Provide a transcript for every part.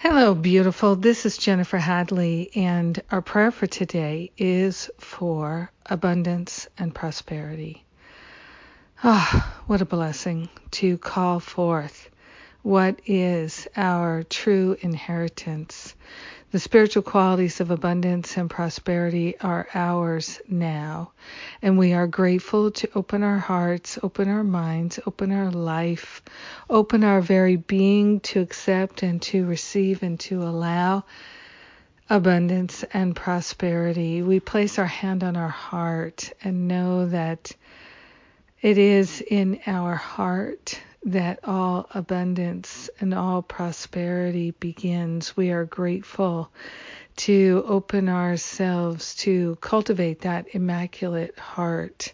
Hello, beautiful. This is Jennifer Hadley, and our prayer for today is for abundance and prosperity. Ah, oh, what a blessing to call forth what is our true inheritance the spiritual qualities of abundance and prosperity are ours now, and we are grateful to open our hearts, open our minds, open our life, open our very being to accept and to receive and to allow abundance and prosperity. We place our hand on our heart and know that it is in our heart that all abundance and all prosperity begins. We are grateful to open ourselves to cultivate that immaculate heart,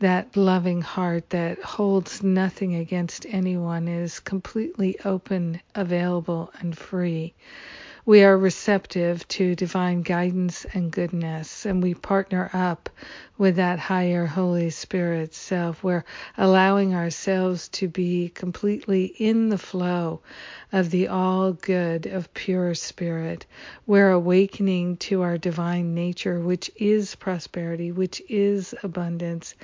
that loving heart that holds nothing against anyone, is completely open, available, and free we are receptive to divine guidance and goodness, and we partner up with that higher Holy Spirit self. We're allowing ourselves to be completely in the flow of the all good of pure spirit. We're awakening to our divine nature, which is prosperity, which is abundance,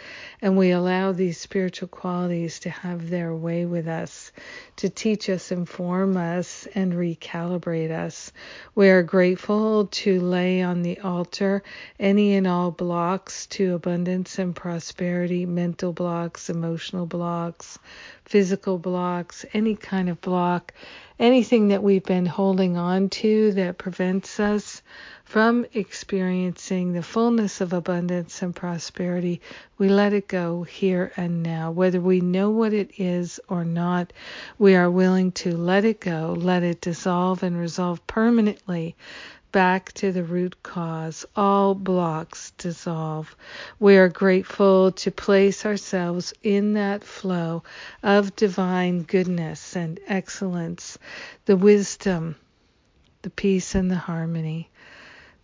and we allow these spiritual qualities to have their way with us, to teach us, inform us, and recalibrate us. We are grateful to lay on the altar any and all blocks to abundance and prosperity, mental blocks, emotional blocks, physical blocks, any kind of block, anything that we've been holding on to that prevents us from experiencing the fullness of abundance and prosperity, we let it go here and now. Whether we know what it is or not, we are willing to let it go, let it dissolve and resolve permanently back to the root cause. All blocks dissolve. We are grateful to place ourselves in that flow of divine goodness and excellence, the wisdom, the peace, and the harmony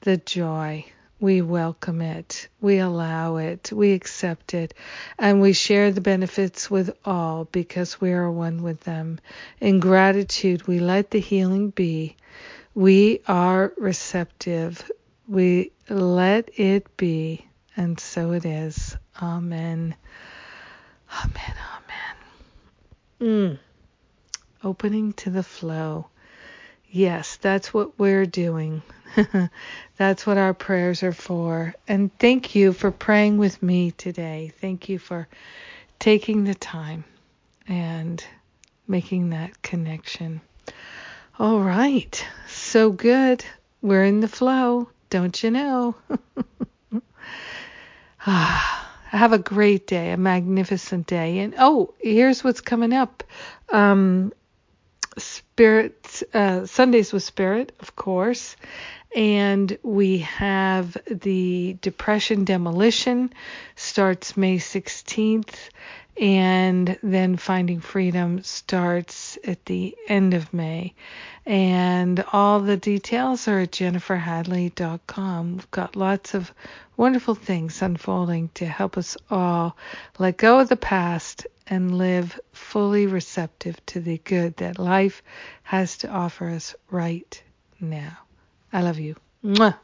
the joy. We welcome it, we allow it, we accept it, and we share the benefits with all because we are one with them. In gratitude, we let the healing be. We are receptive. We let it be, and so it is. Amen. Amen. Amen. Mm. Opening to the flow. Yes, that's what we're doing. That's what our prayers are for. And thank you for praying with me today. Thank you for taking the time and making that connection. All right. So good. We're in the flow. Don't you know? Have a great day, a magnificent day. And oh, here's what's coming up. Um, Spirit uh, Sundays with Spirit, of course, and we have the Depression Demolition starts May 16th, and then Finding Freedom starts at the end of May. And all the details are at jenniferhadley.com. We've got lots of wonderful things unfolding to help us all let go of the past and live fully receptive to the good that life has to offer us right now. I love you. Mwah.